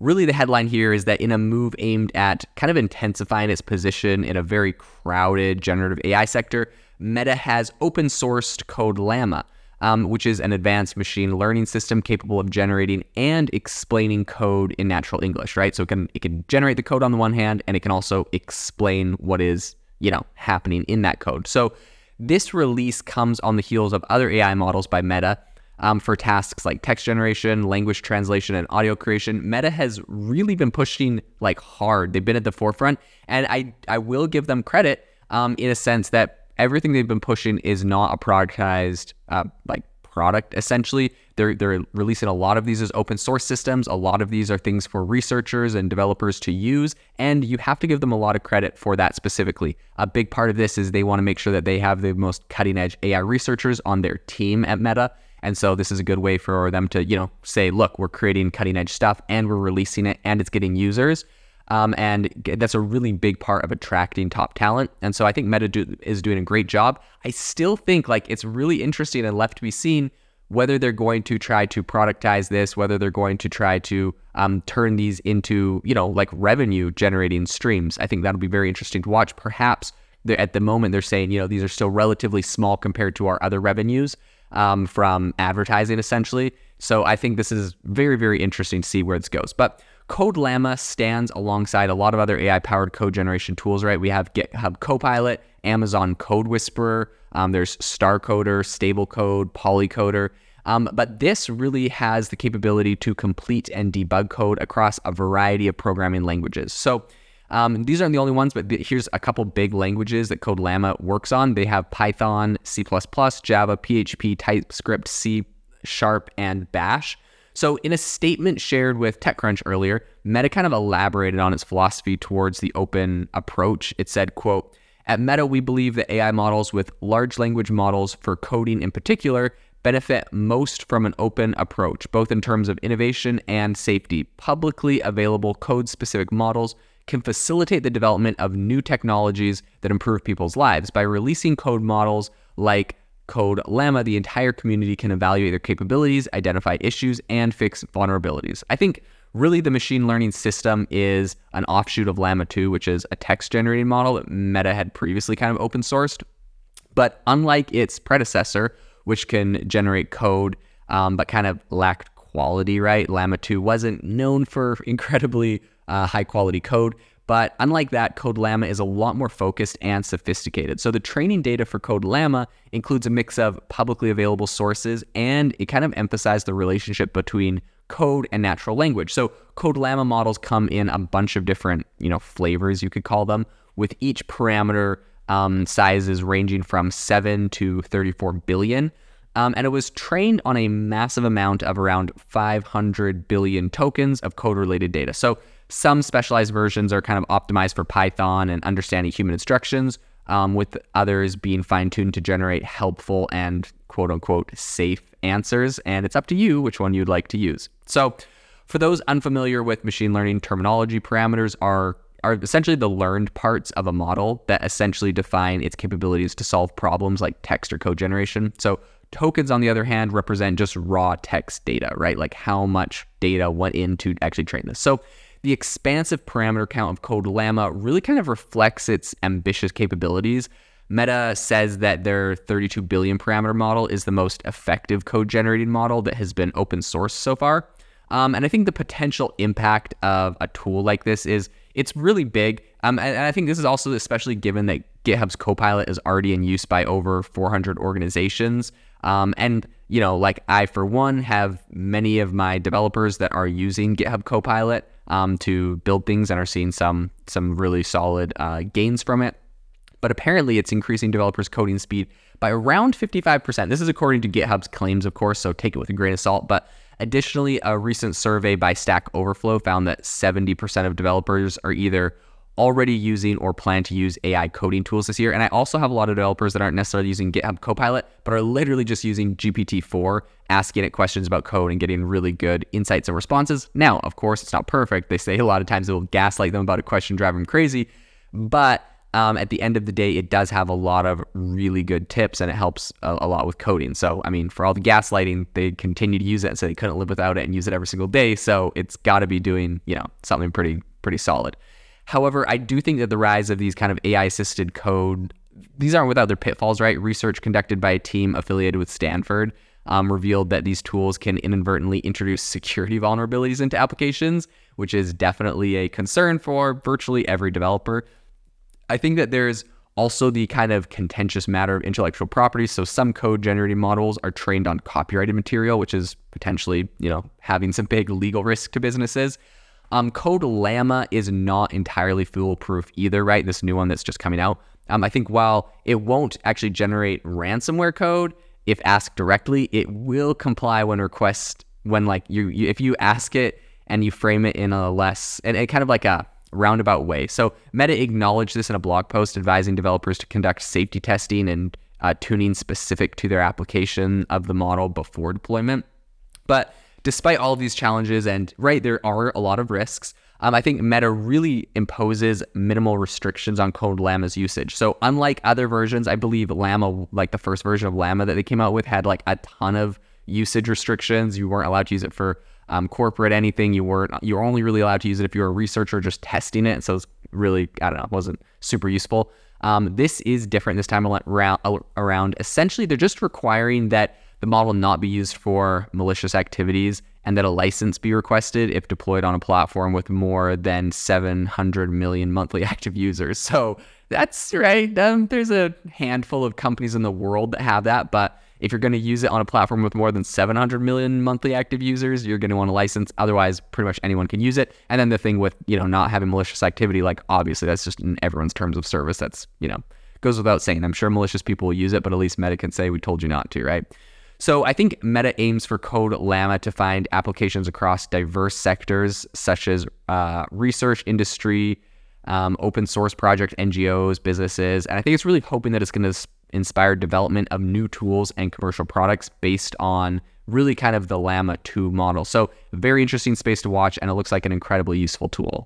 Really, the headline here is that in a move aimed at kind of intensifying its position in a very crowded generative AI sector, Meta has open sourced Code Llama, um, which is an advanced machine learning system capable of generating and explaining code in natural English, right? So it can it can generate the code on the one hand, and it can also explain what is you know happening in that code. So this release comes on the heels of other AI models by Meta. Um, for tasks like text generation, language translation, and audio creation, Meta has really been pushing like hard. They've been at the forefront, and I I will give them credit um, in a sense that everything they've been pushing is not a productized uh, like product essentially. They're they're releasing a lot of these as open source systems. A lot of these are things for researchers and developers to use and you have to give them a lot of credit for that specifically. A big part of this is they want to make sure that they have the most cutting edge AI researchers on their team at Meta and so this is a good way for them to you know say look we're creating cutting edge stuff and we're releasing it and it's getting users um, and that's a really big part of attracting top talent. And so I think Meta do, is doing a great job. I still think like it's really interesting and left to be seen whether they're going to try to productize this, whether they're going to try to um, turn these into, you know, like revenue generating streams. I think that'll be very interesting to watch. Perhaps at the moment they're saying, you know, these are still relatively small compared to our other revenues um, from advertising, essentially. So I think this is very, very interesting to see where this goes. But Code Llama stands alongside a lot of other AI powered code generation tools, right? We have GitHub Copilot, Amazon Code Whisperer, um, there's StarCoder, Stable Code, Polycoder. Um, but this really has the capability to complete and debug code across a variety of programming languages. So um, these aren't the only ones, but here's a couple big languages that Code Llama works on. They have Python, C++, Java, PHP, TypeScript, C Sharp, and Bash. So, in a statement shared with TechCrunch earlier, Meta kind of elaborated on its philosophy towards the open approach. It said, quote, at Meta, we believe that AI models with large language models for coding in particular benefit most from an open approach, both in terms of innovation and safety. Publicly available code specific models can facilitate the development of new technologies that improve people's lives by releasing code models like code Llama, the entire community can evaluate their capabilities, identify issues, and fix vulnerabilities. I think really the machine learning system is an offshoot of Llama 2, which is a text generating model that Meta had previously kind of open sourced. But unlike its predecessor, which can generate code um, but kind of lacked quality, right? Llama 2 wasn't known for incredibly uh, high quality code. But unlike that, Code Llama is a lot more focused and sophisticated. So the training data for Code Llama includes a mix of publicly available sources and it kind of emphasized the relationship between code and natural language. So Code Llama models come in a bunch of different, you know, flavors you could call them, with each parameter um, sizes ranging from 7 to 34 billion. Um, and it was trained on a massive amount of around 500 billion tokens of code related data. So some specialized versions are kind of optimized for Python and understanding human instructions, um, with others being fine tuned to generate helpful and quote unquote safe answers. And it's up to you which one you'd like to use. So, for those unfamiliar with machine learning terminology, parameters are are essentially the learned parts of a model that essentially define its capabilities to solve problems like text or code generation. So tokens, on the other hand, represent just raw text data, right? Like how much data went into actually train this. So the expansive parameter count of Code Llama really kind of reflects its ambitious capabilities. Meta says that their 32 billion parameter model is the most effective code generating model that has been open source so far. Um, and I think the potential impact of a tool like this is it's really big. Um, and, and I think this is also especially given that GitHub's Copilot is already in use by over 400 organizations. Um, and you know, like I for one have many of my developers that are using GitHub Copilot um, to build things and are seeing some some really solid uh, gains from it. But apparently, it's increasing developers' coding speed by around 55%. This is according to GitHub's claims, of course, so take it with a grain of salt. But additionally, a recent survey by Stack Overflow found that 70% of developers are either already using or plan to use AI coding tools this year. And I also have a lot of developers that aren't necessarily using GitHub Copilot, but are literally just using GPT-4, asking it questions about code and getting really good insights and responses. Now, of course, it's not perfect. They say a lot of times it will gaslight them about a question, drive them crazy. But um, at the end of the day, it does have a lot of really good tips and it helps a, a, lot with coding. So, I mean, for all the gaslighting, they continue to use it so they couldn't live without it and use it every single day. So it's got to be doing, you know, something pretty, pretty solid. However, I do think that the rise of these kind of AI assisted code, these aren't without their pitfalls, right? Research conducted by a team affiliated with Stanford um, revealed that these tools can inadvertently introduce security vulnerabilities into applications, which is definitely a concern for virtually every developer. I think that there's also the kind of contentious matter of intellectual property. So some code generating models are trained on copyrighted material, which is potentially, you know, having some big legal risk to businesses. Um, code Llama is not entirely foolproof either, right? This new one that's just coming out. Um, I think while it won't actually generate ransomware code, if asked directly, it will comply when request when like you, you if you ask it and you frame it in a less and, and kind of like a roundabout way. So Meta acknowledged this in a blog post advising developers to conduct safety testing and uh, tuning specific to their application of the model before deployment. But despite all of these challenges, and right, there are a lot of risks. Um, I think Meta really imposes minimal restrictions on Code Llama's usage. So unlike other versions, I believe Llama, like the first version of Llama that they came out with, had like a ton of usage restrictions. You weren't allowed to use it for um, corporate anything. You weren't. You were only really allowed to use it if you were a researcher just testing it. So it's really, I don't know, wasn't super useful. Um, this is different this time around. Around essentially, they're just requiring that the model not be used for malicious activities and that a license be requested if deployed on a platform with more than 700 million monthly active users. So that's right. Um, there's a handful of companies in the world that have that, but if you're going to use it on a platform with more than 700 million monthly active users, you're going to want a license. Otherwise, pretty much anyone can use it. And then the thing with, you know, not having malicious activity, like obviously that's just in everyone's terms of service. That's, you know, goes without saying. I'm sure malicious people will use it, but at least Meta can say we told you not to, right? So I think Meta aims for Code Llama to find applications across diverse sectors such as uh, research, industry, um, open source projects, NGOs, businesses. And I think it's really hoping that it's going to inspire development of new tools and commercial products based on really kind of the Llama 2 model. So very interesting space to watch, and it looks like an incredibly useful tool.